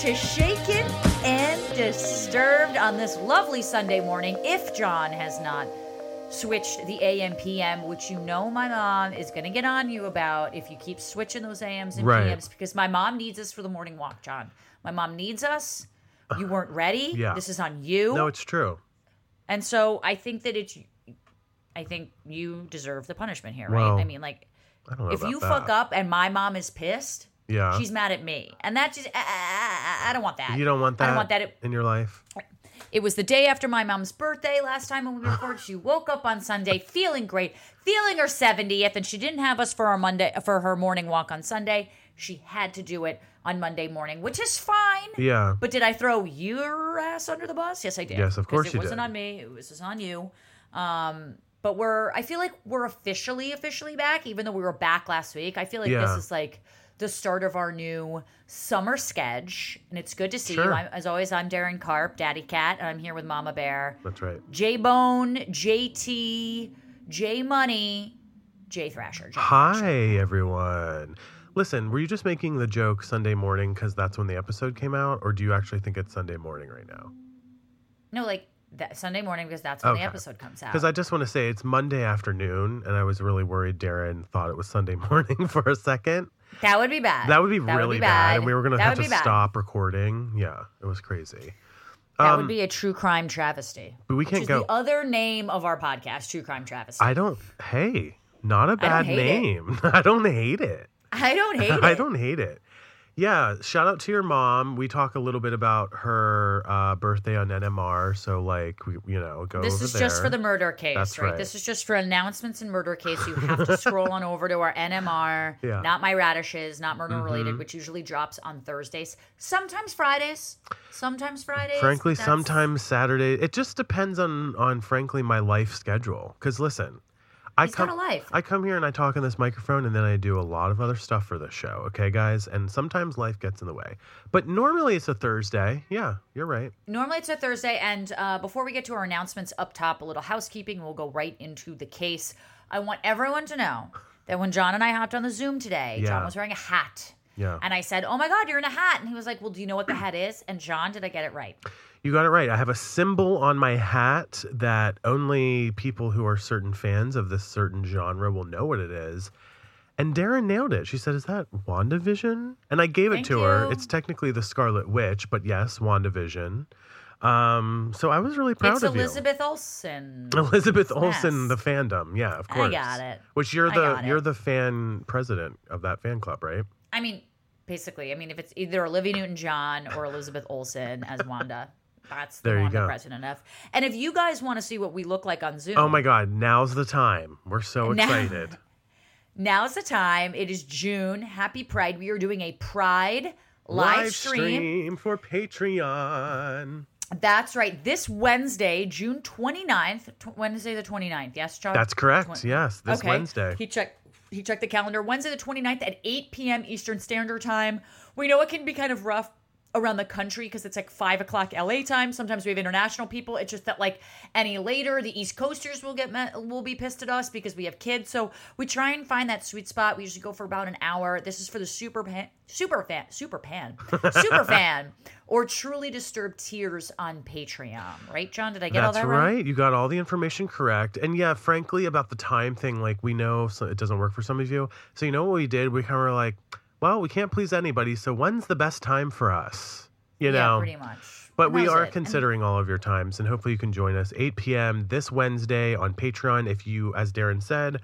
to Shaken and Disturbed on this lovely Sunday morning. If John has not switched the AM PM, which you know my mom is going to get on you about if you keep switching those AMs and Right. PMs because my mom needs us for the morning walk, John. My mom needs us. You weren't ready. Yeah. This is on you. No, it's true. And so I think that it's I think you deserve the punishment here, right? Well, I mean, like I don't know if you that. fuck up and my mom is pissed, yeah, she's mad at me. And that just I, I, don't want that. you don't want that. I don't want that. It, in your life. it was the day after my mom's birthday last time when we recorded. She woke up on Sunday feeling great, feeling her 70th, and she didn't have us for our Monday for her morning walk on Sunday. She had to do it on Monday morning, which is fine. Yeah. But did I throw your ass under the bus? Yes, I did. Yes, of course it you wasn't did. on me. It was just on you. Um, but we're. I feel like we're officially, officially back, even though we were back last week. I feel like Yeah. this is like the start of our new summer sketch, and it's good to see you. I'm, as always, I'm Darren Carp, Daddy Cat, and I'm here with Mama Bear, That's right. J Bone, JT, J Money, J Thrasher. J Hi, everyone. Listen, were you just making the joke Sunday morning because that's when the episode came out, or do you actually think it's Sunday morning right now? No, like that Sunday morning because that's when the episode comes out. Because I just want to say it's Monday afternoon, and I was really worried Darren thought it was Sunday morning for a second. That would be bad. That would be really bad. and we were going to have to stop recording. Yeah, it was crazy. That Um, would be a true crime travesty. But we can't is go. the other name of our podcast, True Crime Travesty. I don't. Hey, not a bad it. name. I don't hate it. I don't hate it. I don't hate it. Yeah, shout out to your mom. We talk a little bit about her uh, birthday on NMR, so like we, you know, go This is there. just for the murder case, That's right? right. This is just for announcements and murder case. You have to scroll on over to our NMR, Yeah. Mm-hmm. not my radishes, not murder related, which usually drops on Thursdays, sometimes Fridays, sometimes Fridays. Frankly, That's- sometimes Saturday. It just depends on on frankly my life schedule. Because listen, I He's got come a life. I come here and I talk on this microphone, and then I do a lot of other stuff for the show. Okay, guys, and sometimes life gets in the way. But normally it's a Thursday. Yeah, you're right. Normally it's a Thursday, and uh, before we get to our announcements up top, a little housekeeping. We'll go right into the case. I want everyone to know that when John and I hopped on the Zoom today, John was wearing a hat. Yeah. And I said, Oh my God, you're in a hat. And he was like, Well, do you know what the hat is? And John, did I get it right? You got it right. I have a symbol on my hat that only people who are certain fans of this certain genre will know what it is. And Darren nailed it. She said, Is that WandaVision? And I gave Thank it to her. It's technically the Scarlet Witch, but yes, WandaVision. Um, so I was really proud it's of Elizabeth Olsen. Elizabeth Olsen, the fandom. Yeah, of course. I got it. Which you're the it. you're the fan president of that fan club, right? I mean, basically, I mean, if it's either Olivia Newton John or Elizabeth Olsen as Wanda, that's the There you Wanda go. president of. And if you guys want to see what we look like on Zoom, Oh my god, now's the time. We're so Now- excited. Now's the time. It is June. Happy Pride. We are doing a Pride live, stream. for Patreon. That's right. This Wednesday, June 29th, tw- Wednesday the 29th. Yes, Chuck? That's correct. Yes, this okay. Wednesday. He checked he checked the calendar. Wednesday the 29th at 8 p.m. Eastern Standard Time. We know it can be kind of rough around the country because it's like 5 o'clock LA time. Sometimes we have international people. It's just that like any later, the East Coasters will get met, will be pissed at us because we have kids. So we try and find that sweet spot. We usually go for about an hour. This is for the super pan, super fan, super pan, super fan, or truly disturbed tiers on Patreon. Right, John? Did I get all that right. You got all the information correct. And yeah, frankly, about the time thing, like we know so it doesn't work for some of you. So you know what we did? We kind of were like, well, we can't please anybody. So when's the best time for us? You know, Yeah, pretty much. But we are it. Considering all of your times, and hopefully you can join us 8 p.m. this Wednesday on Patreon. If you, as Darren said,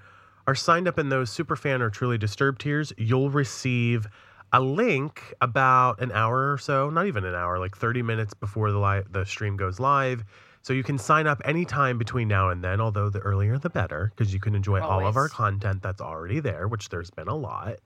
are signed up in those super fan or truly disturbed tiers, you'll receive a link about an hour or so, not even an hour, like 30 minutes before the live the stream goes live. So you can sign up anytime between now and then, although the earlier the better, because you can enjoy all of our content that's already there, which there's been a lot.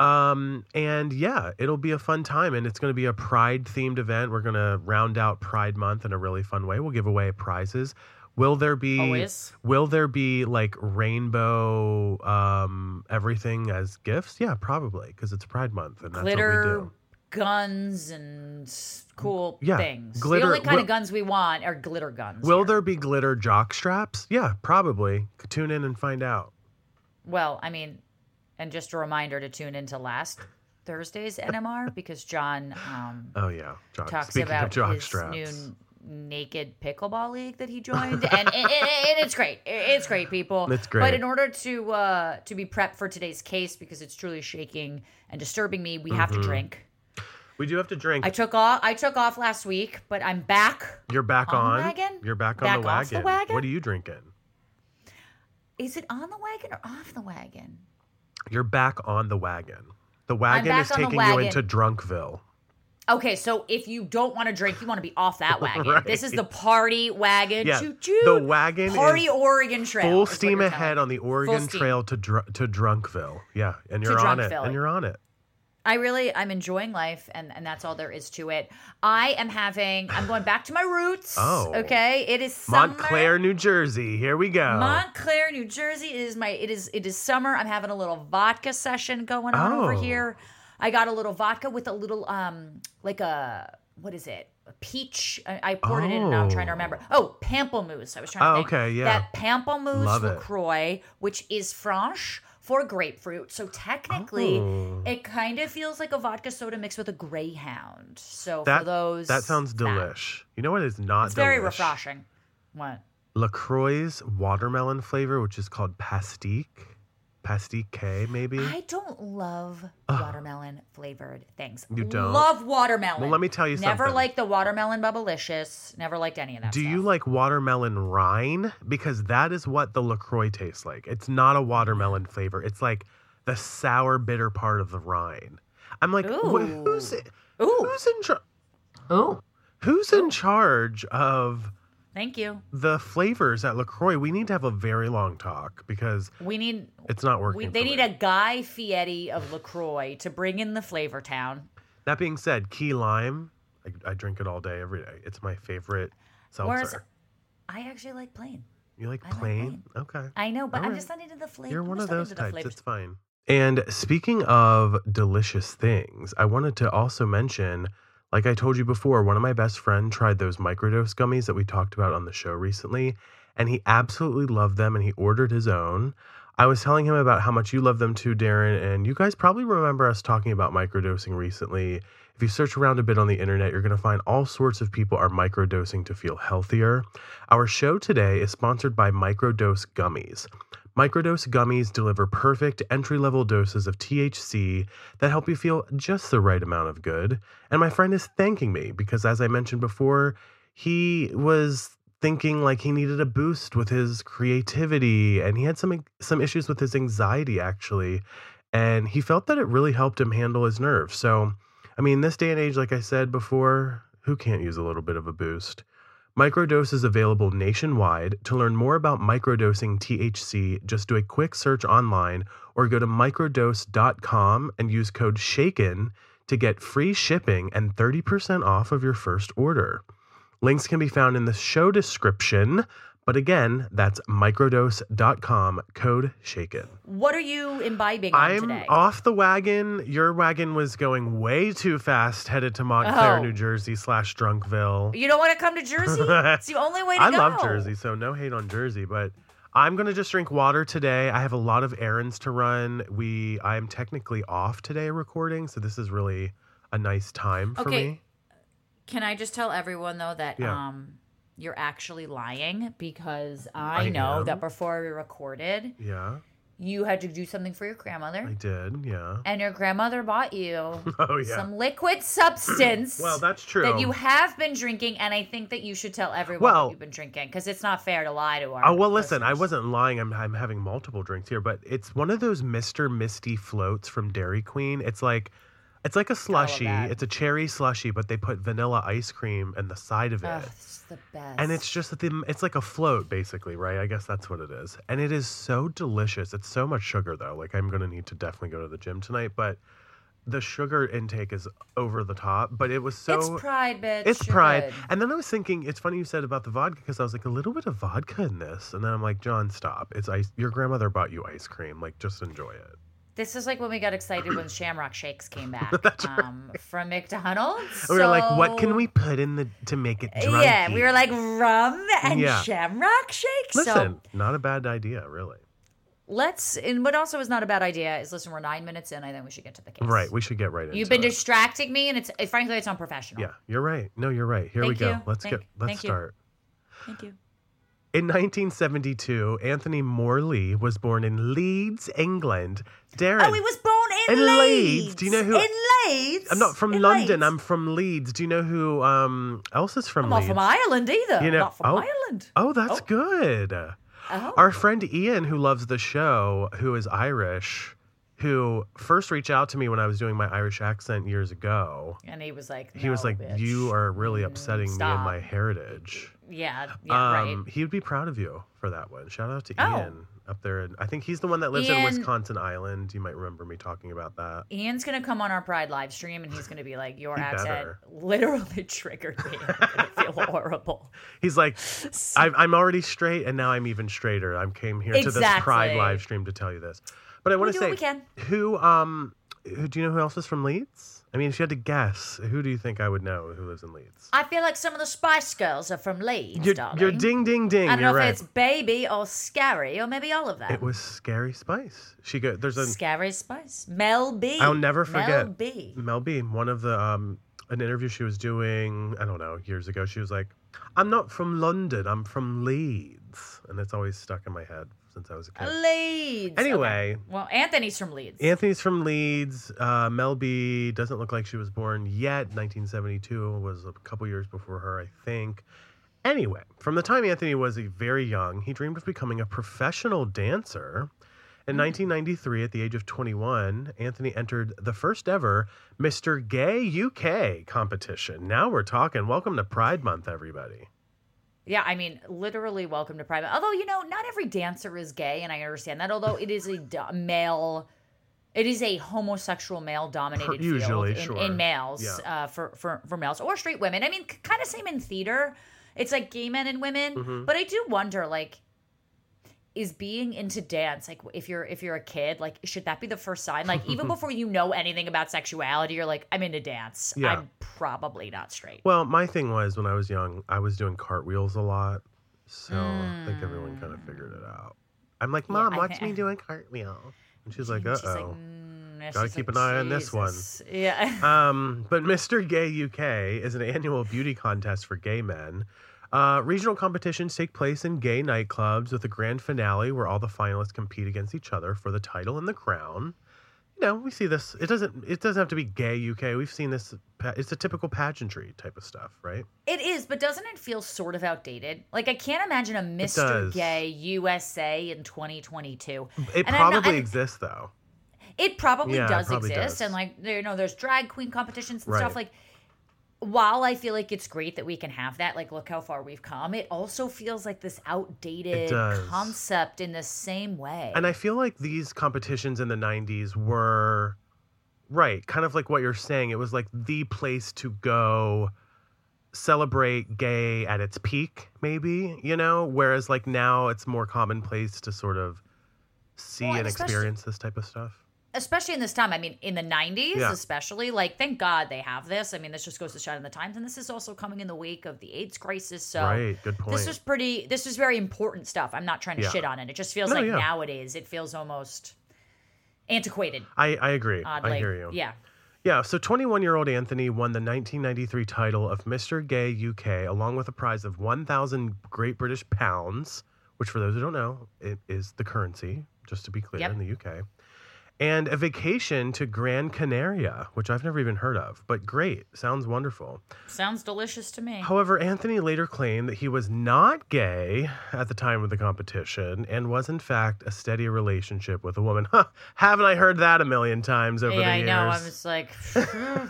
Um, and yeah, it'll be a fun time and it's going to be a pride themed event. We're going to round out Pride Month in a really fun way. We'll give away prizes. Will there be Always. will there be like rainbow um everything as gifts? Yeah, probably because it's Pride Month and that's what we glitter do. guns and cool Yeah, things. glitter- the only kind will- of guns we want are glitter guns. Will here. there be glitter jock straps? Yeah, probably. Tune in and find out. Well, I mean, and just a reminder to tune into last Thursday's NMR because John um, Oh yeah, jock. talks Speaking about his straps, new naked pickleball league that he joined, and, and, and it's great. It's great, people. It's great. But in order to uh, to be prepped for today's case, because it's truly shaking and disturbing me, we Mm-hmm. have to drink. we do have to drink. I took off. I took off last week, but I'm back. You're back on on. the wagon? You're back, Back on the off wagon. the wagon? What are you drinking? Is it on the wagon or off the wagon? You're back on the wagon. The wagon is taking you into Drunkville. Okay, so if you don't want to drink, you want to be off that wagon. Right. This is the party wagon. Yeah, Choo choo. the wagon Party Oregon Trail. Full steam ahead on the Oregon. Trail to Dr- to Drunkville. Yeah, and you're on it. And you're on it. I really, I'm enjoying life, and and that's all there is to it. I am having. I'm going back to my roots. Oh. okay. It is summer. Montclair, New Jersey. Here we go. Montclair, New Jersey. It is my. It is. It is summer. I'm having a little vodka session going on over Oh. here. I got a little vodka with a little um like a what is it? A peach. I, I poured it in, and now I'm trying to Oh. remember. Oh, pamplemousse. I was trying to Oh, think. okay, yeah. That pamplemousse Love it. Lacroix, which is Franche for grapefruit. So technically, Oh. it kind of feels like a vodka soda mixed with a Greyhound. So that for those, that sounds delish. You know what is not It's very refreshing. What? Lacroix's watermelon flavor, which is called pastique, pastique maybe. I don't love watermelon flavored things. You don't? love watermelon. Well, let me tell you Never something. Never liked the watermelon bubblicious. Never liked any of that. Do you like watermelon rind? Because that is what the Lacroix tastes like. It's not a watermelon flavor. It's like the sour, bitter part of the rind. I'm like, Ooh. who's Ooh. who's in charge? Ooh. Who's in charge of Thank you. the flavors at Lacroix? We need to have a very long talk because We need. it's not working. We, they me. need a Guy Fieri of Lacroix to bring in the flavor town. That being said, key lime, I, I drink it all day, every day. It's my favorite seltzer. Whereas I actually like plain. you like I like plain? okay. I know, but I'm Alright. just not into the flavor. You're I'm one of those types. flavors. It's fine. And speaking of delicious things, I wanted to also mention, like I told you before, one of my best friend tried those microdose gummies that we talked about on the show recently, and he absolutely loved them and he ordered his own. I was telling him about how much you love them too, Darren, and you guys probably remember us talking about microdosing recently. If you search around a bit on the internet, you're going to find all sorts of people are microdosing to feel healthier. Our show today is sponsored by Microdose Gummies. Microdose gummies deliver perfect entry level doses of THC that help you feel just the right amount of good. And my friend is thanking me because, as I mentioned before, he was thinking like he needed a boost with his creativity and he had some some issues with his anxiety actually. And he felt that it really helped him handle his nerves. So i mean this day and age like i said before who can't use a little bit of a boost Microdose is available nationwide. To learn more about microdosing THC, just do a quick search online or go to microdose.com and use code SHAKEN to get free shipping and 30% off of your first order. Links can be found in the show description, but again, that's microdose.com, code SHAKEN. What are you imbibing I'm today? off the wagon. Your wagon was going way too fast, headed to Montclair, Oh. New Jersey slash Drunkville. you don't want to come to Jersey? it's the only way to I go. I love Jersey, so no hate on Jersey, but I'm gonna just drink water today. I have a lot of errands to run. We I'm technically off today recording, so this is really a nice time for Okay. me. Can I just tell everyone though that Yeah. um you're actually lying because I, I know am. that before we recorded, Yeah, you had to do something for your grandmother. I did. Yeah. and your grandmother bought you Oh yeah. some liquid substance. well, that's true. that you have been drinking, and I think that you should tell everyone Well- what you've been drinking because it's not fair to lie to our. Oh well, listen. I wasn't lying. I'm I'm having multiple drinks here, but it's one of those Mister Misty floats from Dairy Queen. It's like, it's like a slushy. It's a cherry slushy, but they put vanilla ice cream in the side of it. Ugh, it's the best. And it's just that the it's like a float basically, right? I guess that's what it is. And it is so delicious. It's so much sugar though. Like I'm going to need to definitely go to the gym tonight, but the sugar intake is over the top, but it was so it's pride, bitch. it's You're pride. good. And then I was thinking, it's funny you said about the vodka because I was like a little bit of vodka in this, and then I'm like, John, stop. It's ice. Your grandmother bought you ice cream. Like, just enjoy it. This is like when we got excited when Shamrock Shakes came back um, from McDonald's. we were like, what can we put in the to make it drunky? Yeah, we were like rum and Yeah. Shamrock Shakes. listen, So not a bad idea, really. let's and what also is not a bad idea is listen, we're nine minutes in. I think we should get to the case. Right. We should get right into You've been it. distracting me, and it's frankly it's unprofessional. Yeah, you're right. No, you're right. Here we go. you. Let's Thank- get let's thank you. start. Thank you. In 1972, Anthony Morley was born in Leeds, England. Darren. Oh, he was born in, In Leeds. Leeds. Do you know who- In Leeds. I'm not from In London. Leeds. I'm from Leeds. Do you know who um else is from I'm not from Ireland either. You know- not from oh. Ireland. Oh, that's Oh. good. Oh. Our friend Ian, who loves the show, who is Irish, who first reached out to me when I was doing my Irish accent years ago. and he was like, He was like, bitch." "You are really upsetting me and my heritage." Yeah, yeah, um, right. he would be proud of you for that one. Shout out to Oh. Ian up there. And I think he's the one that lives in Wisconsin Island. You might remember me talking about that. Ian's gonna come on our Pride live stream, and he's gonna be like, "Your accent literally triggered me. I'm feel horrible." He's like, I, I'm already straight, and now I'm even straighter. I came here to this Pride live stream to tell you this. But I want to say, what we can. who, um, who do you know who else is from Leeds? I mean, if you had to guess, who do you think I would know who lives in Leeds? I feel like some of the Spice Girls are from Leeds, You're, darling. you're ding, ding, ding. I don't know right. if it's Baby or Scary or maybe all of them. It was Scary Spice. She go. There's a Scary Spice. Mel B. I'll never forget Mel B. Mel B. One of the um an interview she was doing, I don't know, years ago. She was like, "I'm not from London. I'm from Leeds," and it's always stuck in my head since I was a kid. Leeds. Anyway. Okay. Well, Anthony's from Leeds. Anthony's from Leeds. Uh, Mel B doesn't look like she was born yet. 1972 was a couple years before her, I think. Anyway, from the time Anthony was very young, he dreamed of becoming a professional dancer. In 1993, at the age of 21, Anthony entered the first ever Mr. Gay UK competition. Now we're talking. Welcome to Pride Month, everybody. Yeah, I mean, literally welcome to private. Although, you know, not every dancer is gay, and I understand that. Although it is a male, it is a homosexual male dominated usually, field in, sure. in males Yeah. uh, for, for, for males or straight women. I mean, kind of same in theater. It's like gay men and women. Mm-hmm. But I do wonder, like, is being into dance like if you're if you're a kid like should that be the first sign like even before you know anything about sexuality you're like i'm into dance Yeah. i'm probably not straight Well, my thing was when I was young, I was doing cartwheels a lot. So I think everyone kind of figured it out. I'm like, Mom, I watch thi- me doing cartwheel. And she's like, uh And she's like, oh. mm, Gotta keep like, an eye on this one. Yeah. Um, but Mr. Gay UK is an annual beauty contest for gay men. Uh, regional competitions take place in gay nightclubs with a grand finale where all the finalists compete against each other for the title and the crown. You know, we see this. It doesn't. It doesn't have to be gay UK. We've seen this. It's a typical pageantry type of stuff, right? It is, but doesn't it feel sort of outdated? Like I can't imagine a Mr. Gay USA in 2022. It And I'm not- probably exists though. It probably Yeah, it does probably exist, does. and like you know, there's drag queen competitions and Right. stuff. Like, while I feel like it's great that we can have that, like, look how far we've come. It also feels like this outdated concept in the same way. And I feel like these competitions in the 90s were right, kind of like what you're saying. It was like the place to go celebrate gay at its peak, maybe, you know? Whereas like now it's more commonplace to sort of see Well, and and experience this type of stuff. Especially in this time. I mean, in the 90s, Yeah. especially, like, thank God they have this. I mean, this just goes to shine in the times. And this is also coming in the wake of the AIDS crisis. So, right, this is pretty, this is very important stuff. I'm not trying to Yeah. shit on it. It just feels No, like yeah. nowadays it feels almost antiquated, I, I agree. oddly. I hear you. Yeah. Yeah, so 21 year old Anthony won the 1993 title of Mr. Gay UK along with a prize of 1,000 Great British Pounds, which, for those who don't know, it is the currency, just to be clear, Yep. in the UK, and a vacation to Gran Canaria, which I've never even heard of, but great. Sounds wonderful. Sounds delicious to me. However, Anthony later claimed that he was not gay at the time of the competition and was, in fact, a steady relationship with a woman. Huh, haven't I heard that a million times over yeah, the I years? know. I'm just like, hmm.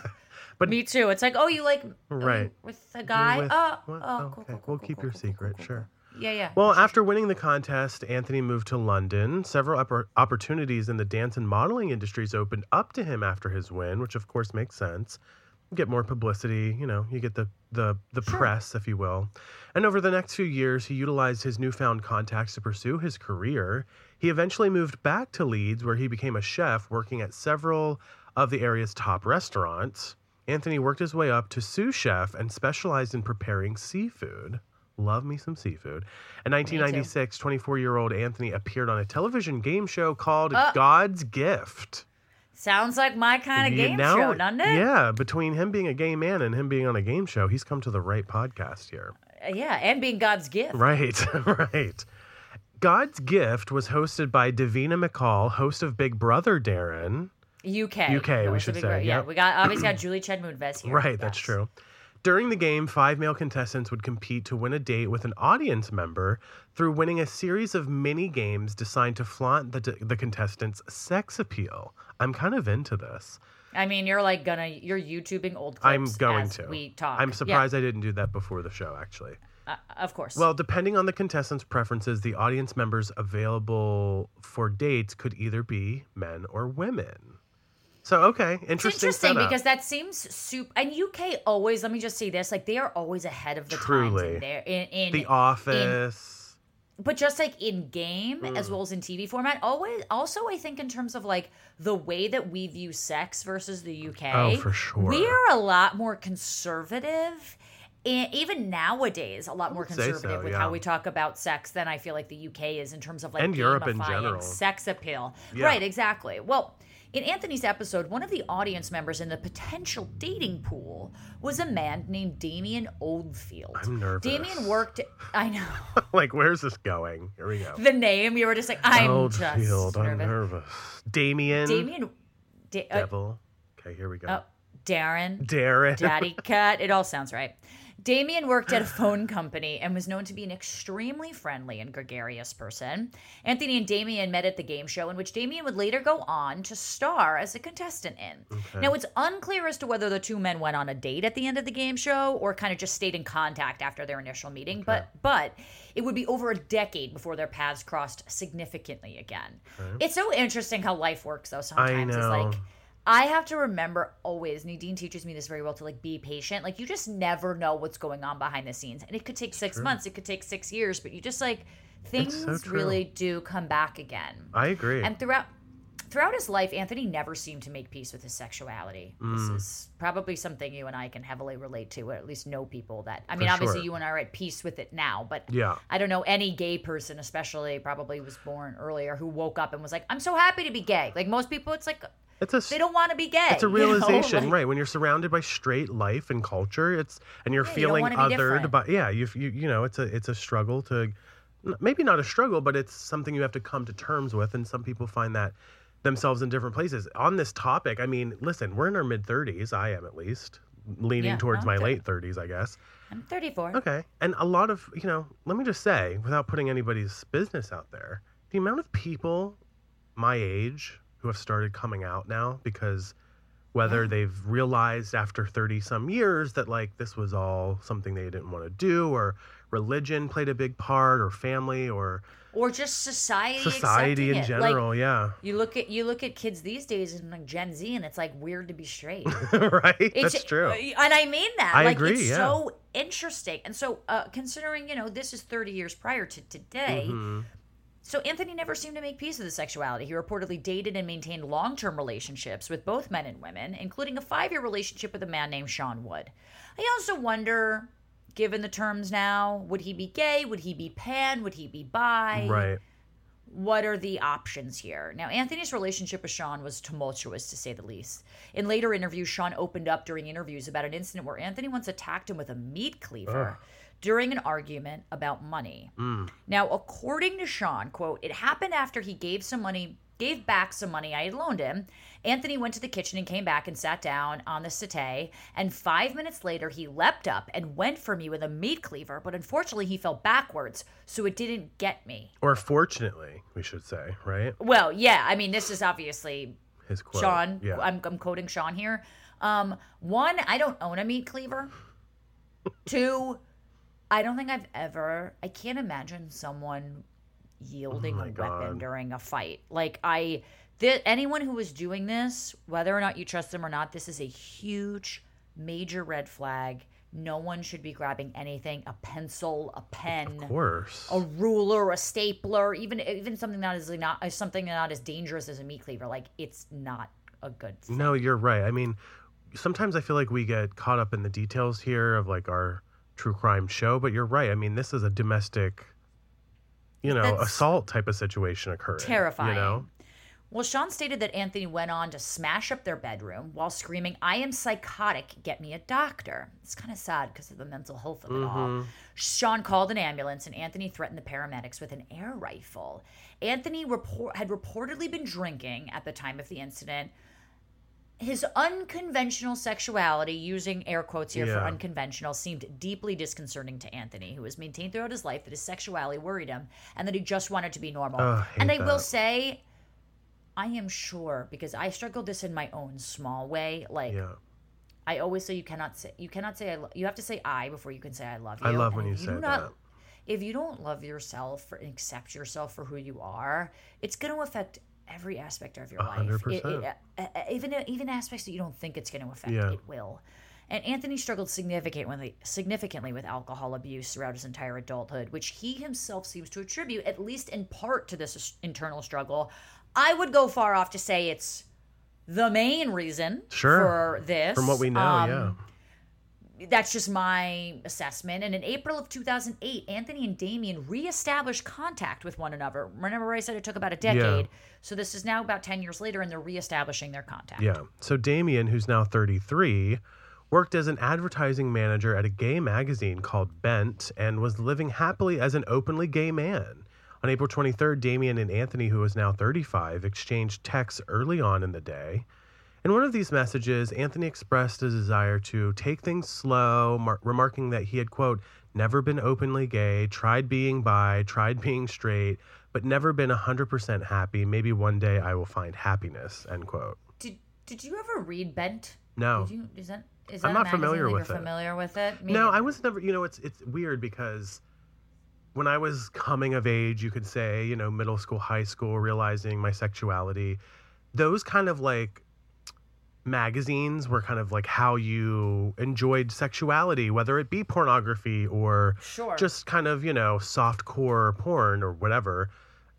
But- me too. It's like, oh, you like um, Right. with a guy? with- uh, uh, oh, what? oh, Oh, cool, cool, cool, We'll keep your secret, sure. Yeah, yeah. Well, after winning the contest, Anthony moved to London. Several oppor- opportunities in the dance and modeling industries opened up to him after his win, which of course makes sense. You get more publicity, you know, you get the the the Sure. press, if you will. And over the next few years, he utilized his newfound contacts to pursue his career. He eventually moved back to Leeds, where he became a chef, working at several of the area's top restaurants. Anthony worked his way up to sous chef and specialized in preparing seafood. Love me some seafood. In 1996, 24 year old Anthony appeared on a television game show called Uh. God's Gift. Sounds like my kind of You game know- show, doesn't it? Yeah, between him being a gay man and him being on a game show, he's come to the right podcast here. Uh, Yeah, and being God's gift. Right, right. God's Gift was hosted by Davina McCall, host of Big Brother Darren. UK. UK, we should big say, word- Yeah, yep. we got obviously got Julie Chen Moonves here. Right, that's Yes. true. During the game, five male contestants would compete to win a date with an audience member through winning a series of mini games designed to flaunt the, the contestants' sex appeal. I'm kind of into this. I mean, you're like gonna you're YouTubing old clips. I'm going as to. We talk. I'm Yeah, surprised I didn't do that before the show, actually. uh, of course. Well, depending on the contestants' preferences, the audience members available for dates could either be men or women. So, okay, it's interesting. interesting setup. because that seems super. And UK always. Let me just say this: like they are always ahead of the times Truly. in there. In, in The Office. but just like in game as Mm. well as in TV format, always also I think in terms of like the way that we view sex versus the UK. Oh, for sure. We are a lot more conservative. And even nowadays, a lot more say so, conservative with yeah. how we talk about sex than I feel like the UK is in terms of like And Europe in general. sex appeal. Yeah. Right, exactly. Well, in Anthony's episode, one of the audience members in the potential dating pool was a man named Damian Oldfield. I'm nervous. Damian worked. I know like, where's this going? Here we go. the name. You were just like, I'm Oldfield, just I'm nervous. nervous. Damian. Damian, da- uh, Devil. Okay, here we go. uh, Darren, Darren. Daddy Cut. It all sounds right. Damian worked at a phone company and was known to be an extremely friendly and gregarious person. Anthony and Damian met at the game show, in which Damian would later go on to star as a contestant in. Now, it's unclear as to whether the two men went on a date at the end of the game show or kind of just stayed in contact after their initial meeting, but but it would be over a decade before their paths crossed significantly again. It's so interesting how life works, though. Sometimes it's like I have to remember always, Nadine teaches me this very well to like be patient. Like you just never know what's going on behind the scenes. And it could take six months, it could take six years, but you just like things so really do come back again. I agree. And throughout throughout his life, Anthony never seemed to make peace with his sexuality. Mm. This is probably something you and I can heavily relate to, or at least know people that I mean, For obviously sure. you and I are at peace with it now, but yeah. I don't know any gay person, especially probably was born earlier, who woke up and was like, "I'm so happy to be gay." Like most people, it's like It's a they don't want to be gay. it's a you know? realization, Like, right? When you're surrounded by straight life and culture, it's and you're Yeah, feeling wanna othered. But yeah, you you you know, it's a it's a struggle to maybe not a struggle, but it's something you have to come to terms with. And some people find that themselves in different places. On this topic, I mean, listen, we're in our mid 30s. I am at least leaning Yeah, towards my okay. late 30s, I guess. I'm 34. Okay. And a lot of, you know, let me just say, without putting anybody's business out there, the amount of people my age who have started coming out now because whether they've realized after 30 some years that like this was all something they didn't want to do or religion played a big part or family or Or just society. society in it. Like, general, yeah. you look at you look at kids these days and like Gen Z, and it's like weird to be straight. right? It's, That's true. and I mean that. I like agree, it's yeah. so interesting. And so, uh, considering you know this is 30 years prior to today. Mhm. So Anthony never seemed to make peace with his sexuality. He reportedly dated and maintained long-term relationships with both men and women, including a five-year relationship with a man named Sean Wood. I also wonder, given the terms now, would he be gay? Would he be pan? Would he be bi? Right. what are the options here? Now, Anthony's relationship with Sean was tumultuous, to say the least. In later interviews, Sean opened up during interviews about an incident where Anthony once attacked him with a meat cleaver during an argument about money. Mm. Now, according to Sean, quote, it happened after he gave some money, gave back some money I had loaned him. Anthony went to the kitchen and came back and sat down on the settee. And five minutes later, he leapt up and went for me with a meat cleaver, but unfortunately, he fell backwards, so it didn't get me. Or fortunately, we should say, right? Well, yeah, I mean, this is obviously His quote. Sean. Yeah. I'm, I'm quoting Sean here. Um, one, I don't own a meat cleaver. Two, I don't think I've ever. I can't imagine someone yielding Oh a weapon during a fight. Like I, th- anyone who was doing this, whether or not you trust them or not, this is a huge, major red flag. No one should be grabbing anything: a pencil, a pen of course. a ruler, a stapler, even even something that is not something not as dangerous as a meat cleaver. Like it's not a good thing. No, you're right. I mean, sometimes I feel like we get caught up in the details here of like our true crime show, but you're right. I mean, this is a domestic, you know, That's assault type of situation occurring. terrifying. You know? Well, Sean stated that Anthony went on to smash up their bedroom while screaming, I am psychotic, get me a doctor. It's kind of sad because of the mental health of it all. Mm-hmm. Sean called an ambulance and Anthony threatened the paramedics with an air rifle. Anthony report- had reportedly been drinking at the time of the incident. His unconventional sexuality, using air quotes here for unconventional, seemed deeply disconcerting to Anthony, who has maintained throughout his life that his sexuality worried him and that he just wanted to be normal. Oh, hate and I will say, I am sure because I struggled this in my own small way. Like Yeah. I always say, you cannot say you cannot say I. Lo- you have to say I before you can say I love you. I love And when you if say do that. If you don't love yourself and accept yourself for who you are, it's going to affect every aspect of your A life. It- it- uh, uh, even even aspects that you don't think it's going to affect, Yeah. it will. And Anthony struggled significantly, significantly with alcohol abuse throughout his entire adulthood, which he himself seems to attribute, at least in part, to this internal struggle. I would go far off to say it's the main reason Sure. for this. From what we know, Um, yeah. That's just my assessment. And in April of 2008, Anthony and Damian reestablished contact with one another. Remember, I said it took about a decade. Yeah. So this is now about 10 years later, and they're reestablishing their contact. Yeah. So Damian, who's now 33, worked as an advertising manager at a gay magazine called Bent and was living happily as an openly gay man. On April 23rd, Damian and Anthony, who is now 35, exchanged texts early on in the day. In one of these messages, Anthony expressed a desire to take things slow, mar- remarking that he had, quote, never been openly gay, tried being bi, tried being straight, but never been 100% happy. Maybe one day I will find happiness, end quote. Did, did you ever read Bent? No. Did you, is that, is that I'm not familiar with familiar with it? Me No. I was never. You know, it's it's weird because when I was coming of age, you could say, you know, middle school, high school, realizing my sexuality, those kind of like magazines were kind of like how you enjoyed sexuality, whether it be pornography or Sure. just kind of, you know, soft core porn or whatever.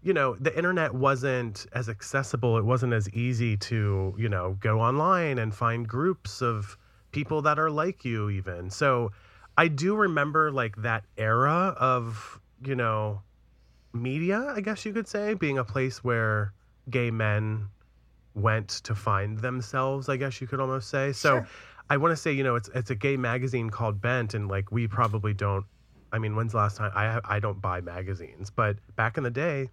You know, the internet wasn't as accessible. It wasn't as easy to, you know, go online and find groups of people that are like you, even. So I do remember like that era of, you know, media, I guess you could say, being a place where gay men went to find themselves, I guess you could almost say. So Sure. I want to say, you know, it's it's a gay magazine called Bent and like we probably don't I mean, when's the last time I I don't buy magazines, but back in the day,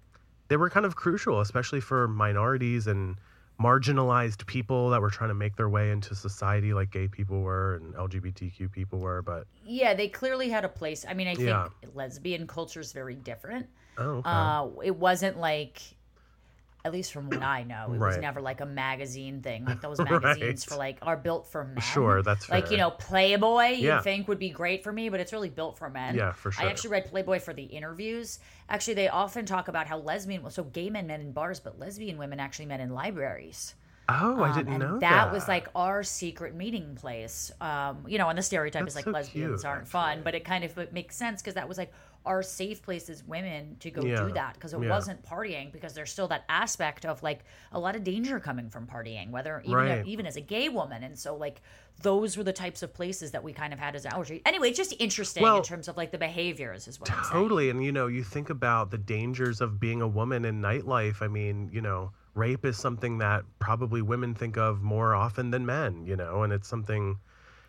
they were kind of crucial, especially for minorities and marginalized people that were trying to make their way into society like gay people were and LGBTQ people were, but yeah, they clearly had a place. I mean, I think Yeah. lesbian culture is very different. oh, okay. Uh, it wasn't like, at least from what I know, it was never like a magazine thing. Like those Right. magazines for like are built for men. Sure, that's right. like you know Playboy. Yeah. You think would be great for me, but it's really built for men. Yeah, for sure. I actually read Playboy for the interviews. Actually, they often talk about how lesbian, so gay men met in bars, but lesbian women actually met in libraries. oh, I Um, didn't and know that, that. was like our secret meeting place. Um, you know, and the stereotype That's is like so lesbians cute, aren't fun, but it kind of it makes sense because that was like our safe places women to go Yeah. do that because it Yeah. wasn't partying because there's still that aspect of like a lot of danger coming from partying, whether even Right. even as a gay woman, and so like those were the types of places that we kind of had as ours. Anyway, it's just interesting Well, in terms of like the behaviors is what I'm. Totally. And, you know, you think about the dangers of being a woman in nightlife. I mean, you know, rape is something that probably women think of more often than men, you know, and it's something.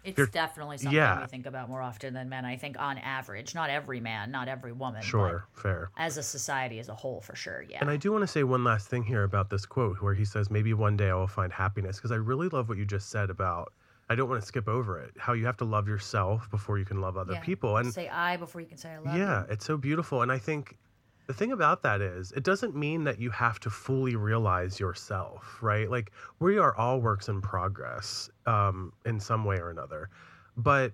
It's you're- definitely something yeah. we think about more often than men. I think on average, not every man, not every woman. but Sure, fair. as a society as a whole for sure yeah And I do want to say one last thing here about this quote where he says, maybe one day I will find happiness. Because I really love what you just said about, I don't want to skip over it, how you have to love yourself before you can love other Yeah. people. And say i before you can say i love yeah, you it's so beautiful. And I think the thing about that is, it doesn't mean that you have to fully realize yourself, right? Like, we are all works in progress um, in some way or another. But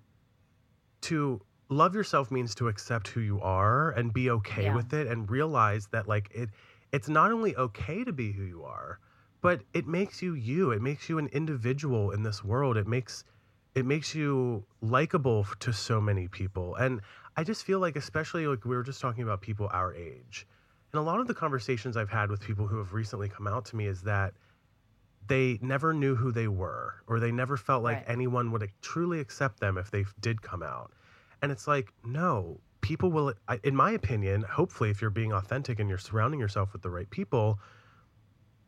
to love yourself means to accept who you are and be okay Yeah. with it and realize that, like, it it's not only okay to be who you are, but it makes you you. It makes you an individual in this world. It makes it makes you likable to so many people and i just feel like especially like we were just talking about people our age and a lot of the conversations i've had with people who have recently come out to me is that they never knew who they were or they never felt like Right. anyone would truly accept them if they did come out And it's like, no, people will, in my opinion, hopefully, if you're being authentic and you're surrounding yourself with the right people,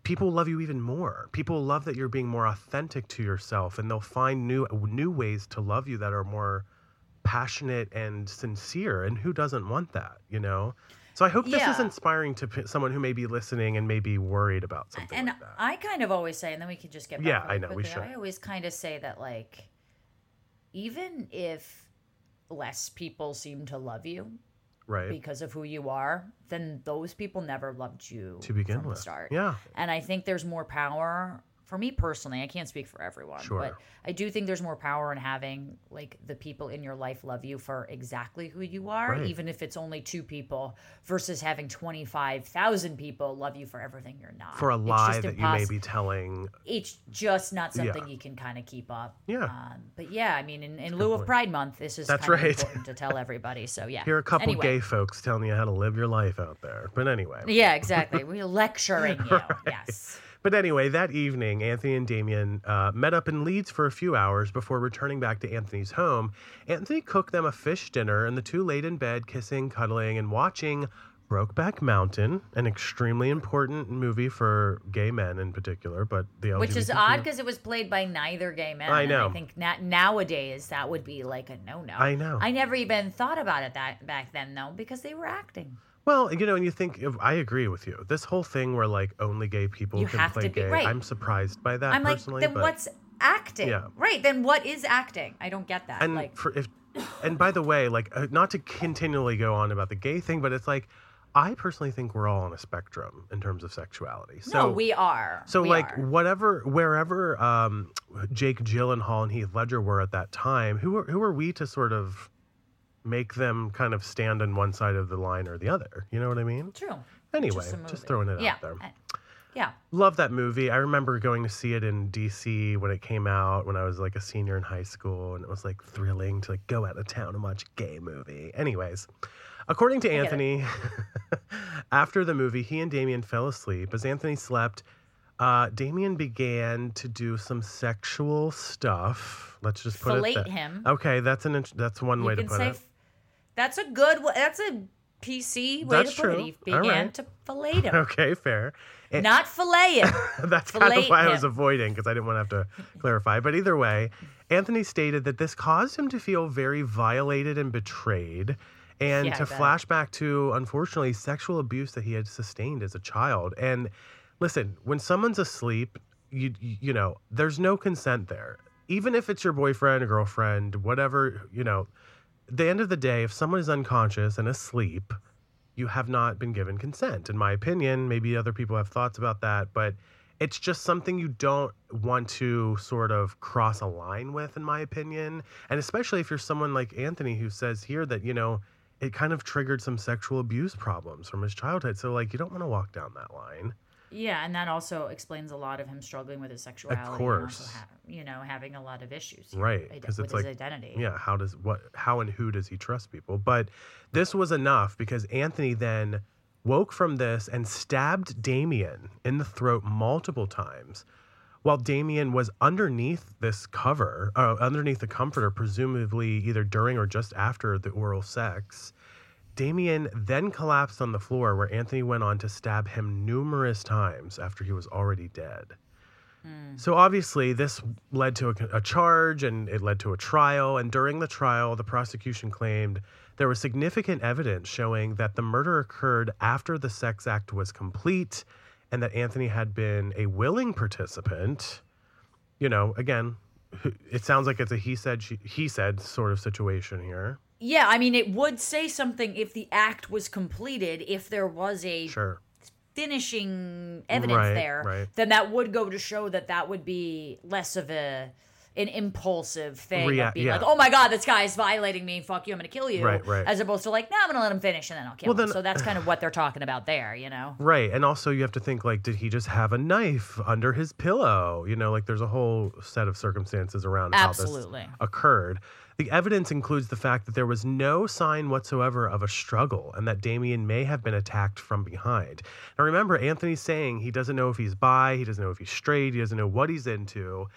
people love you even more. People love that you're being more authentic to yourself, and they'll find new new ways to love you that are more passionate and sincere. And who doesn't want that, you know? So I hope this is inspiring to p- someone who may be listening and may be worried about something and like that. I kind of always say, and then we can just get back Yeah, I know, we should. I always kind of say that like, even if less people seem to love you right? because of who you are, then those people never loved you to begin with. start. Yeah. And I think there's more power for me personally. I can't speak for everyone, Sure. but I do think there's more power in having like the people in your life love you for exactly who you are, Right. even if it's only two people, versus having twenty five thousand people love you for everything you're not. For a lie that you may be telling. it's just not Yeah. something you can kind of keep up. Yeah. Um, but yeah, I mean, in, in lieu of. Pride Month, this is That's kind of right. important to tell everybody. So yeah. Here are a couple Anyway. gay folks telling you how to live your life out there. But anyway. Yeah, exactly. We're lecturing you. Yes. But anyway, that evening, Anthony and Damian uh, met up in Leeds for a few hours before returning back to Anthony's home. Anthony cooked them a fish dinner, and the two laid in bed, kissing, cuddling, and watching Brokeback Mountain, an extremely important movie for gay men in particular, but the Which is odd because it was played by neither gay men. I know. I think na- nowadays that would be like a no no. I know. I never even thought about it that back then though because they were acting. Well, you know, and you think I agree with you. This whole thing where like only gay people You can play to be- gay, right. I'm surprised by that I'm like, personally. then but, what's acting? Yeah. Right. Then what is acting? I don't get that. and like for if and by the way, like uh, not to continually go on about the gay thing, but it's like I personally think we're all on a spectrum in terms of sexuality. So no, we are. so We like are. whatever wherever um, Jake Gyllenhaal and Heath Ledger were at that time, who are, who are we to sort of make them kind of stand on one side of the line or the other? You know what I mean? True. Anyway, Just just, throwing it yeah. out there. I- Yeah. Love that movie. I remember going to see it in DC when it came out when I was like a senior in high school, and it was like thrilling to like go out of town and watch a gay movie. Anyways, according to it. Anthony, after the movie, he and Damian fell asleep. As Anthony slept, uh, Damian began to do some sexual stuff. Let's just put it. that- him. Okay, that's an that's one way to put it. That's a good that's a PC way That's to put true. it. He began right. to fillet him. Okay, fair. And- Not fillet him. That's kind of Fillet why I was avoiding because I didn't want to have to clarify. But either way, Anthony stated that this caused him to feel very violated and betrayed and Yeah, to bet. flash back to, unfortunately, sexual abuse that he had sustained as a child. And listen, when someone's asleep, you, you know, there's no consent there. Even if it's your boyfriend or girlfriend, whatever, you know, the end of the day, if someone is unconscious and asleep, you have not been given consent, in my opinion. Maybe other people have thoughts about that, but it's just something you don't want to sort of cross a line with, in my opinion. And especially if you're someone like Anthony who says here that, you know, it kind of triggered some sexual abuse problems from his childhood. So, like, you don't want to walk down that line. Yeah, and that also explains a lot of him struggling with his sexuality. Of course. ha- you know, having a lot of issues. Right, 'cause it's his like- identity. Yeah, how does what how and who does he trust people? But this was enough because Anthony then woke from this and stabbed Damian in the throat multiple times. While Damian was underneath this cover, uh, underneath the comforter, presumably either during or just after the oral sex, Damian then collapsed on the floor where Anthony went on to stab him numerous times after he was already dead. Hmm. So obviously, this led to a, a charge and it led to a trial. And during the trial, the prosecution claimed there was significant evidence showing that the murder occurred after the sex act was complete and that Anthony had been a willing participant. You know, again, it sounds like it's a he said, she, he said sort of situation here. Yeah, I mean, it would say something if the act was completed, if there was a Sure. finishing evidence Right, there, right. then that would go to show that that would be less of a an impulsive thing Rea- of being yeah. like, "Oh my god, this guy's violating me. Fuck you, I'm gonna kill you," Right, right. as opposed to like, "No, I'm gonna let him finish and then I'll kill Well, him." then- so that's kind of what they're talking about there, you know? Right. And also, you have to think like, did he just have a knife under his pillow? You know, like there's a whole set of circumstances around Absolutely. how this occurred. The evidence includes the fact that there was no sign whatsoever of a struggle and that Damian may have been attacked from behind. Now, remember, Anthony's saying he doesn't know if he's bi, he doesn't know if he's straight, he doesn't know what he's into.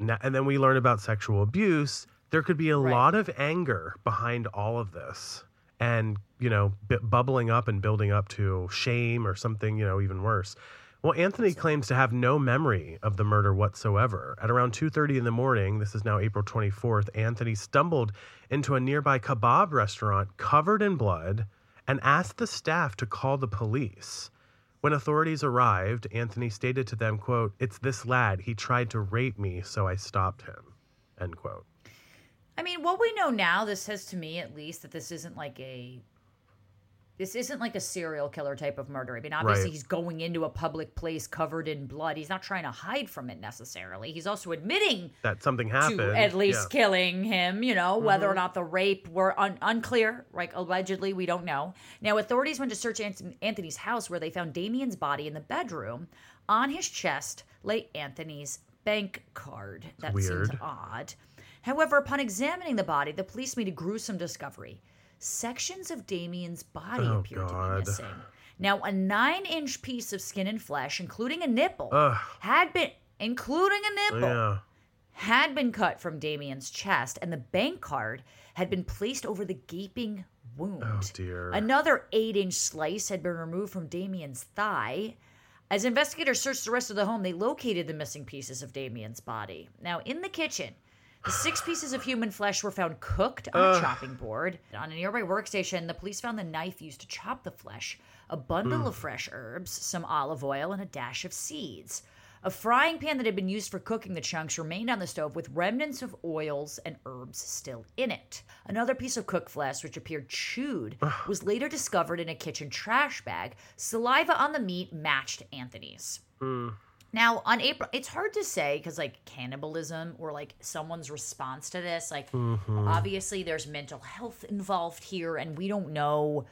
And then we learn about sexual abuse. there could be a Right. lot of anger behind all of this and you know b- bubbling up and building up to shame or something you know even worse well anthony claims to have no memory of the murder whatsoever. At around 2.30 in the morning this is now april 24th anthony stumbled into a nearby kebab restaurant covered in blood and asked the staff to call the police. When authorities arrived anthony stated to them quote it's this lad. He tried to rape me so i stopped him end quote. I mean, what we know now, this says to me at least that this isn't like a this isn't like a serial killer type of murder. I mean, obviously Right. he's going into a public place covered in blood. He's not trying to hide from it necessarily. He's also admitting that something happened to at least Yeah. Mm-hmm. killing him, you know, whether or not the rape were un- unclear, like allegedly, we don't know. Now, authorities went to search Anthony's house where they found Damian's body in the bedroom. On his chest lay Anthony's bank card. That seems weird. odd. However, upon examining the body, the police made a gruesome discovery. Sections of Damian's body Oh, appeared to be missing. Now, a nine inch piece of skin and flesh, including a nipple, Ugh. had been, including a nipple, yeah had been cut from Damian's chest, and the bank card had been placed over the gaping wound. Oh, dear. Another eight inch slice had been removed from Damian's thigh. As investigators searched the rest of the home, they located the missing pieces of Damian's body. Now, in the kitchen, six pieces of human flesh were found cooked on a chopping board. On a nearby workstation, the police found the knife used to chop the flesh, a bundle of fresh herbs, some olive oil, and a dash of seeds. A frying pan that had been used for cooking the chunks remained on the stove with remnants of oils and herbs still in it. Another piece of cooked flesh, which appeared chewed, was later discovered in a kitchen trash bag. Saliva on the meat matched Anthony's. Now, on April, it's hard to say because, like, cannibalism or like someone's response to this, like, mm-hmm. obviously there's mental health involved here, and we don't know,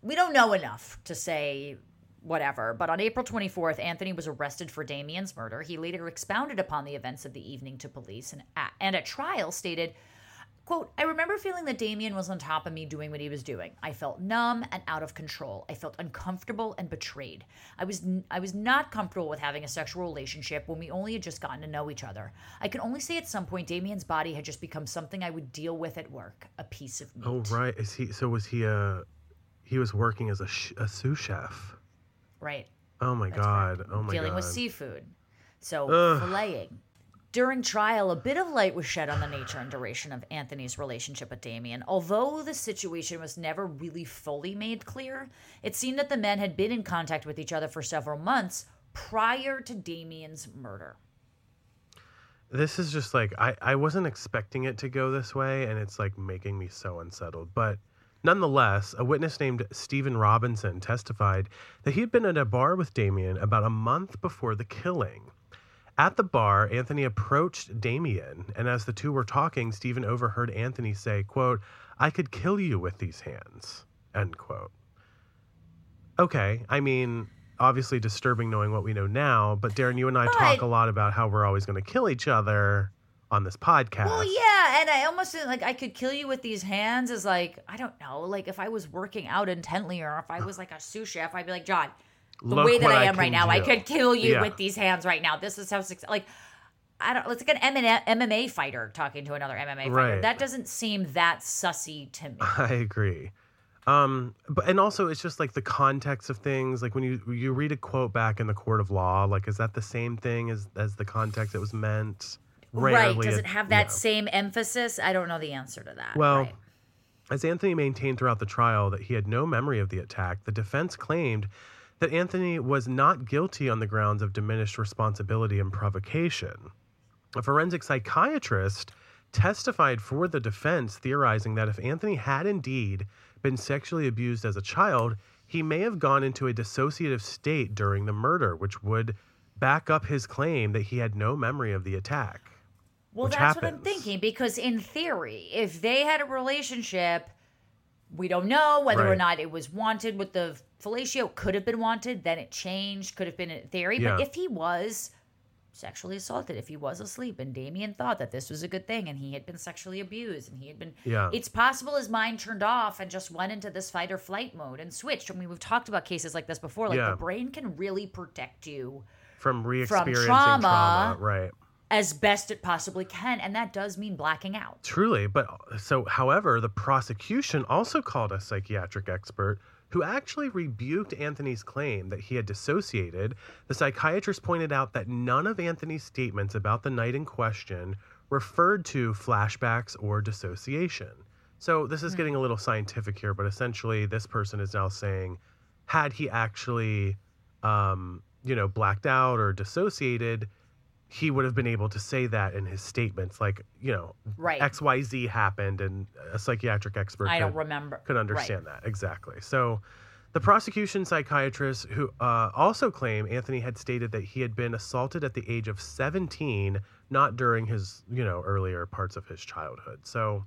we don't know enough to say whatever. But on April 24th, Anthony was arrested for Damian's murder. He later expounded upon the events of the evening to police and, at, and at trial stated, Quote, I remember feeling that Damian was on top of me doing what he was doing. I felt numb and out of control. I felt uncomfortable and betrayed. I was n- I was not comfortable with having a sexual relationship when we only had just gotten to know each other. I can only say at some point Damian's body had just become something I would deal with at work, a piece of meat. Oh right, is he? So was he a? He was working as a, sh- a sous chef. Right. Oh my That's god! correct. Oh my dealing god! Dealing with seafood. So Ugh. filleting. During trial, a bit of light was shed on the nature and duration of Anthony's relationship with Damian. Although the situation was never really fully made clear, it seemed that the men had been in contact with each other for several months prior to Damian's murder. This is just like I I wasn't expecting it to go this way, and it's like making me so unsettled. But nonetheless, a witness named Stephen Robinson testified that he had been at a bar with Damian about a month before the killing. At the bar, Anthony approached Damian, and as the two were talking, Stephen overheard Anthony say, quote, I could kill you with these hands, end quote. Okay, I mean, obviously disturbing knowing what we know now, but Darren, you and I talk a lot about how we're always going to kill each other on this podcast. Well, yeah, and I almost like I could kill you with these hands is like, I don't know, like if I was working out intently or if I was like a sous chef, I'd be like, John, the Look way that I I am right can now, I could kill you Yeah. with these hands right now. This is how success like I don't it's like an MMA fighter talking to another MMA fighter. Right. That doesn't seem that sussy to me. I agree. Um, but and also it's just like the context of things. Like when you you read a quote back in the court of law, like is that the same thing as as the context it was meant? right. Rarely Does it- it have that yeah. same emphasis? I don't know the answer to that. Well, Right. As Anthony maintained throughout the trial that he had no memory of the attack, the defense claimed that Anthony was not guilty on the grounds of diminished responsibility and provocation. A forensic psychiatrist testified for the defense, theorizing that if Anthony had indeed been sexually abused as a child, he may have gone into a dissociative state during the murder, which would back up his claim that he had no memory of the attack. Well, that's what I'm thinking because in theory, if they had a relationship, we don't know whether or not it was wanted with the fellatio. Could have been wanted, then it changed. Could have been in theory, but if he was sexually assaulted, if he was asleep, and Damian thought that this was a good thing, and he had been sexually abused, and he had been, Yeah. it's possible his mind turned off and just went into this fight or flight mode and switched. I mean, we've talked about cases like this before. Like Yeah. the brain can really protect you From re-experiencing trauma. trauma, right? as best it possibly can. And that does mean blacking out. Truly. But so, however, the prosecution also called a psychiatric expert who actually rebuked Anthony's claim that he had dissociated. The psychiatrist pointed out that none of Anthony's statements about the night in question referred to flashbacks or dissociation. So, this is getting a little scientific here, but essentially, this person is now saying, had he actually, um, you know, blacked out or dissociated, he would have been able to say that in his statements, like, you know, Right. XYZ happened, and a psychiatric expert I could, don't remember. could understand that. Exactly. So, the prosecution psychiatrists who uh, also claim Anthony had stated that he had been assaulted at the age of 17, not during his, you know, earlier parts of his childhood. So,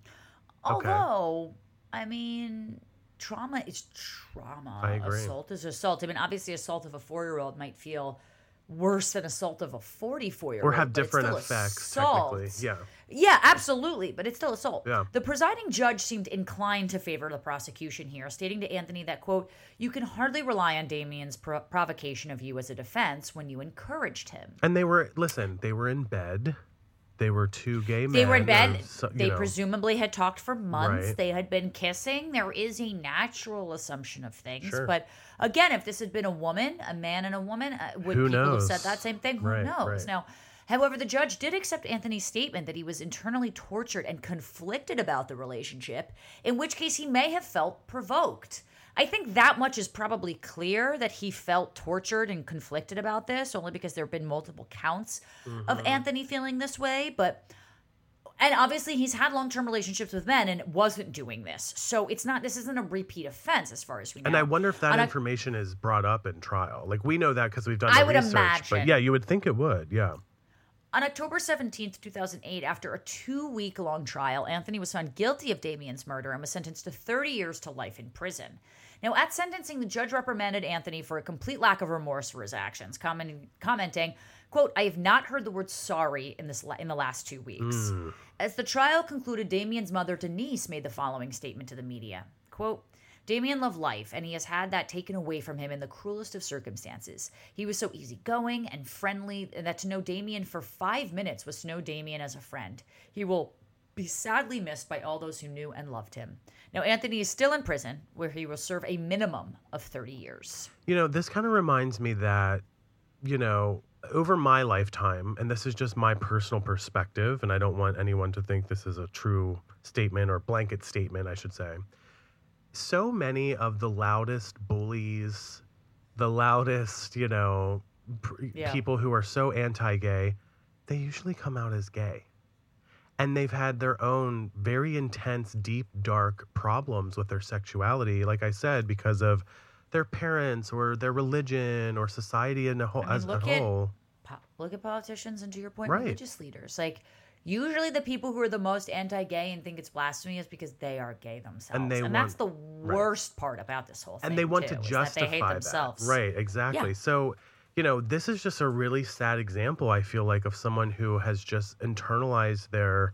Okay. Although, I mean, trauma is trauma. I agree. Assault is assault. I mean, obviously, assault of a four year old might feel worse than assault of a 44 year old. or have different effects, technically. Yeah. Yeah, absolutely, but it's still assault. Yeah. The presiding judge seemed inclined to favor the prosecution here, stating to Anthony that, quote, you can hardly rely on Damian's pro- provocation of you as a defense when you encouraged him. And they were, listen, they were in bed. They were two gay men. They were in bed. so- they know. presumably had talked for months. Right. They had been kissing. There is a natural assumption of things. Sure. But again, if this had been a woman, a man and a woman, uh, would Who people knows? have said that same thing? Who Right, knows? right. Now, however, the judge did accept Anthony's statement that he was internally tortured and conflicted about the relationship, in which case he may have felt provoked. I think that much is probably clear that he felt tortured and conflicted about this, only because there have been multiple counts of Mm-hmm. Anthony feeling this way. But and obviously he's had long-term relationships with men and wasn't doing this so it's not this isn't a repeat offense as far as we know And I wonder if that On a- information is brought up in trial. Like we know that because we've done the I would research. But imagine. yeah, you would think it would. Yeah. On October 17th, 2008, after a two week long trial, Anthony was found guilty of Damian's murder and was sentenced to 30 years to life in prison. Now, at sentencing, the judge reprimanded Anthony for a complete lack of remorse for his actions, commenting, commenting quote, I have not heard the word sorry in, this la- in the last two weeks. Mm. As the trial concluded, Damian's mother, Denise, made the following statement to the media quote, Damian loved life, and he has had that taken away from him in the cruelest of circumstances. He was so easygoing and friendly that to know Damian for five minutes was to know Damian as a friend. He will be sadly missed by all those who knew and loved him. Now, Anthony is still in prison, where he will serve a minimum of 30 years. You know, this kind of reminds me that, you know, over my lifetime, and this is just my personal perspective, and I don't want anyone to think this is a true statement or blanket statement, I should say. So many of the loudest bullies, the loudest, you know, pr- Yeah. people who are so anti gay, they usually come out as gay. And they've had their own very intense, deep, dark problems with their sexuality, like I said, because of their parents or their religion or society in a whole, I mean, as a whole. Po- Look at politicians and to your point, Right. religious leaders. Like, usually the people who are the most anti gay and think it's blasphemy is because they are gay themselves. they that's want- the worst part about this whole thing. and they want too, to justify that they hate themselves. Right, exactly. So, you know, this is just a really sad example I feel like of someone who has just internalized their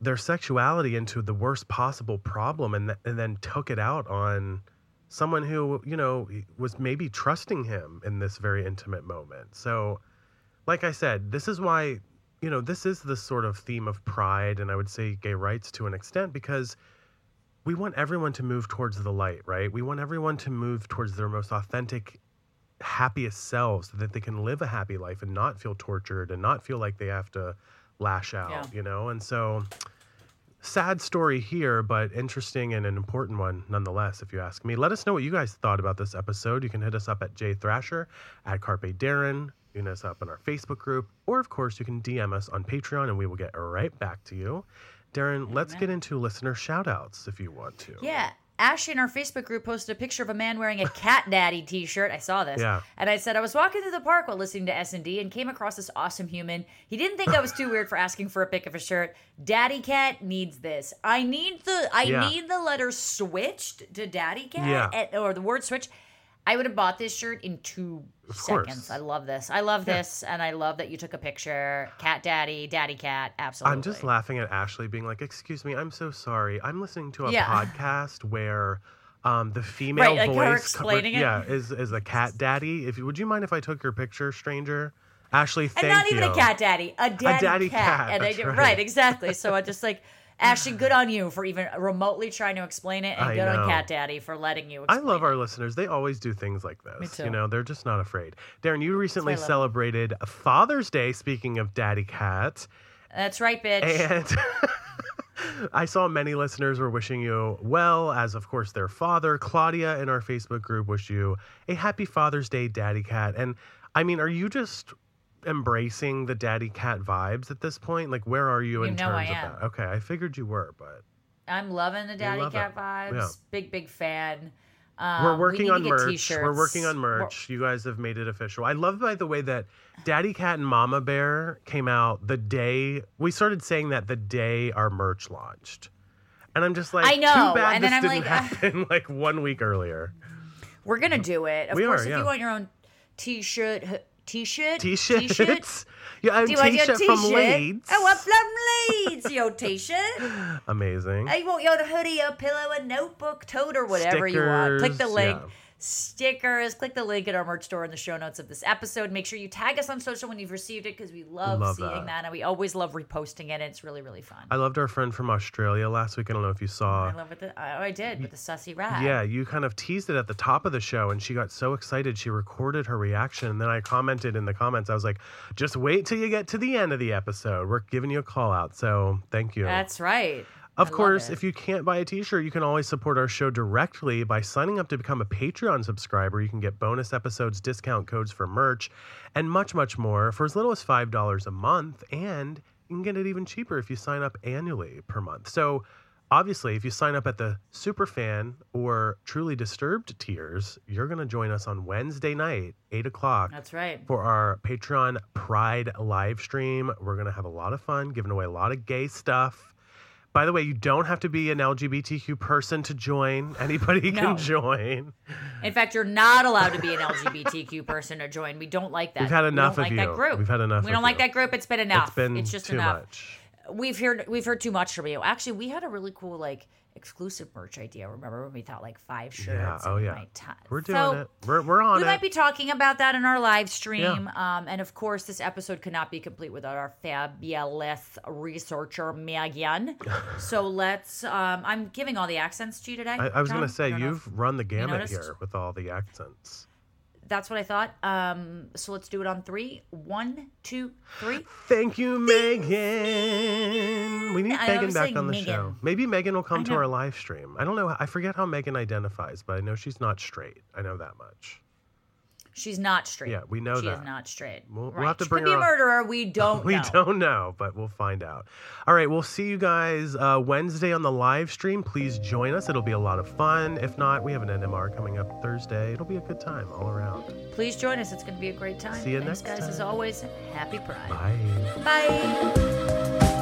their sexuality into the worst possible problem and th- and then took it out on someone who, you know, was maybe trusting him in this very intimate moment. So, like I said, this is why, you know, this is the sort of theme of pride and I would say gay rights to an extent because we want everyone to move towards the light, right? We want everyone to move towards their most authentic, happiest selves so that they can live a happy life and not feel tortured and not feel like they have to lash out, Yeah. you know? And so, sad story here, but interesting and an important one nonetheless, if you ask me. Let us know what you guys thought about this episode. You can hit us up at Jay Thrasher, at Carpe Darren. You can hit us up in our Facebook group, or of course, you can DM us on Patreon and we will get right back to you. Darren, let's get into listener shout outs if you want to. Yeah. Ashley in our Facebook group posted a picture of a man wearing a cat daddy t-shirt. I saw this. Yeah. And I said I was walking through the park while listening to S&D and came across this awesome human. He didn't think I was too weird for asking for a pic of a shirt. Daddy cat needs this. I need the I Yeah. need the letter switched to daddy cat Yeah. and- or the word switch. I would have bought this shirt in 2 Of course. seconds. I love this. I love this and I love that you took a picture. Cat daddy, daddy cat. Absolutely. I'm just laughing at Ashley being like, "Excuse me, I'm so sorry. I'm listening to a Yeah. podcast where um, the female Right, like voice, explaining it? yeah, is is a cat daddy. If you- would you mind if I took your picture, stranger?" Ashley, thank and not you. even a cat daddy, a daddy, daddy cat. cat, And I did, right. right. exactly. So I just like Ashley, good on you for even remotely trying to explain it, and I good know. on cat daddy for letting you. I love it. our listeners. They always do things like this. Me too. You know, they're just not afraid. Darren, you recently celebrated Father's Day, speaking of Daddy Cat. That's right, bitch. And I saw many listeners were wishing you well, as of course their father, Claudia, in our Facebook group, wished you a happy Father's Day, Daddy Cat. And I mean, are you just embracing the Daddy Cat vibes at this point? Like, where are you, You in know I terms am. of that? Okay, I figured you were, but I'm loving the daddy love cat it. vibes. Yeah. Big, big fan. Um, we're working to on merch. T-shirts. We're working on We're- merch. You guys have made it official. I love, by the way, that Daddy Cat and Mama Bear came out the day we started saying that the day our merch launched. And I'm just like, I know, too bad and this then I'm didn't like, uh, happen like one week earlier. We're gonna do it. Of We course, are, if you want your own T-shirt, T-shirt, T-shirts. I have Do you your T-shirt T-shirt? from Leeds. Oh, I want from Leeds. Your T-shirt. Amazing. I want your hoodie, a pillow, a notebook, tote, or whatever you want. Click the link. yeah. Stickers. Click the link at our merch store in the show notes of this episode. Make sure you tag us on social when you've received it because we love, Love seeing that. that. and we always love reposting it. It's really, really fun. I loved our friend from Australia last week. I don't know if you saw. I love it. Oh, I did with the sussy rat. Yeah, you kind of teased it at the top of the show, and she got so excited she recorded her reaction. And then I commented in the comments, I was like, "Just wait till you get to the end of the episode. We're giving you a call out." So thank you. That's right. Of I course, if you can't buy a T-shirt, you can always support our show directly by signing up to become a Patreon subscriber. You can get bonus episodes, discount codes for merch, and much, much more for as little as five dollars a month. And you can get it even cheaper if you sign up annually per month. So. Obviously, if you sign up at the Superfan or Truly Disturbed tiers, you're going to join us on Wednesday night, 8 o'clock, That's right. for our Patreon Pride live stream. We're going to have a lot of fun, giving away a lot of gay stuff. By the way, you don't have to be an LGBTQ person to join. Anybody No. can join. In fact, you're not allowed to be an LGBTQ person to join. We don't like that. We've had We enough don't of like you. that group. We've had enough We of don't like you. that group. It's been enough. It's been just too enough. much. We've heard we've heard too much from you. Actually, we had a really cool like exclusive merch idea. Remember when we thought like five shirts? Yeah. oh yeah. my ton- We're doing So, it. We're, we're on We it. might be talking about that in our live stream. Um, and of course, this episode could not be complete without our fabulous researcher, Megan. so let's, um, I'm giving all the accents to you today. I, I was going to say, I don't know if- you've run the gamut here with all the accents. That's what I thought. Um, so let's do it on three. One, two, three. Thank you, Megan. We need I Megan back on the Megan. show. Maybe Megan will come to our live stream. I don't know. I forget how Megan identifies, but I know she's not straight. I know that much. She's not straight. Yeah, we know she that. is not straight. We'll- we'll have to she bring could be a murderer. We don't we know. don't know, but we'll find out. All right, we'll see you guys uh, Wednesday on the live stream. Please join us. It'll be a lot of fun. If not, we have an NMR coming up Thursday. It'll be a good time all around. Please join us. It's going to be a great time. See you Thanks, next guys. As always, happy Pride. Bye. Bye.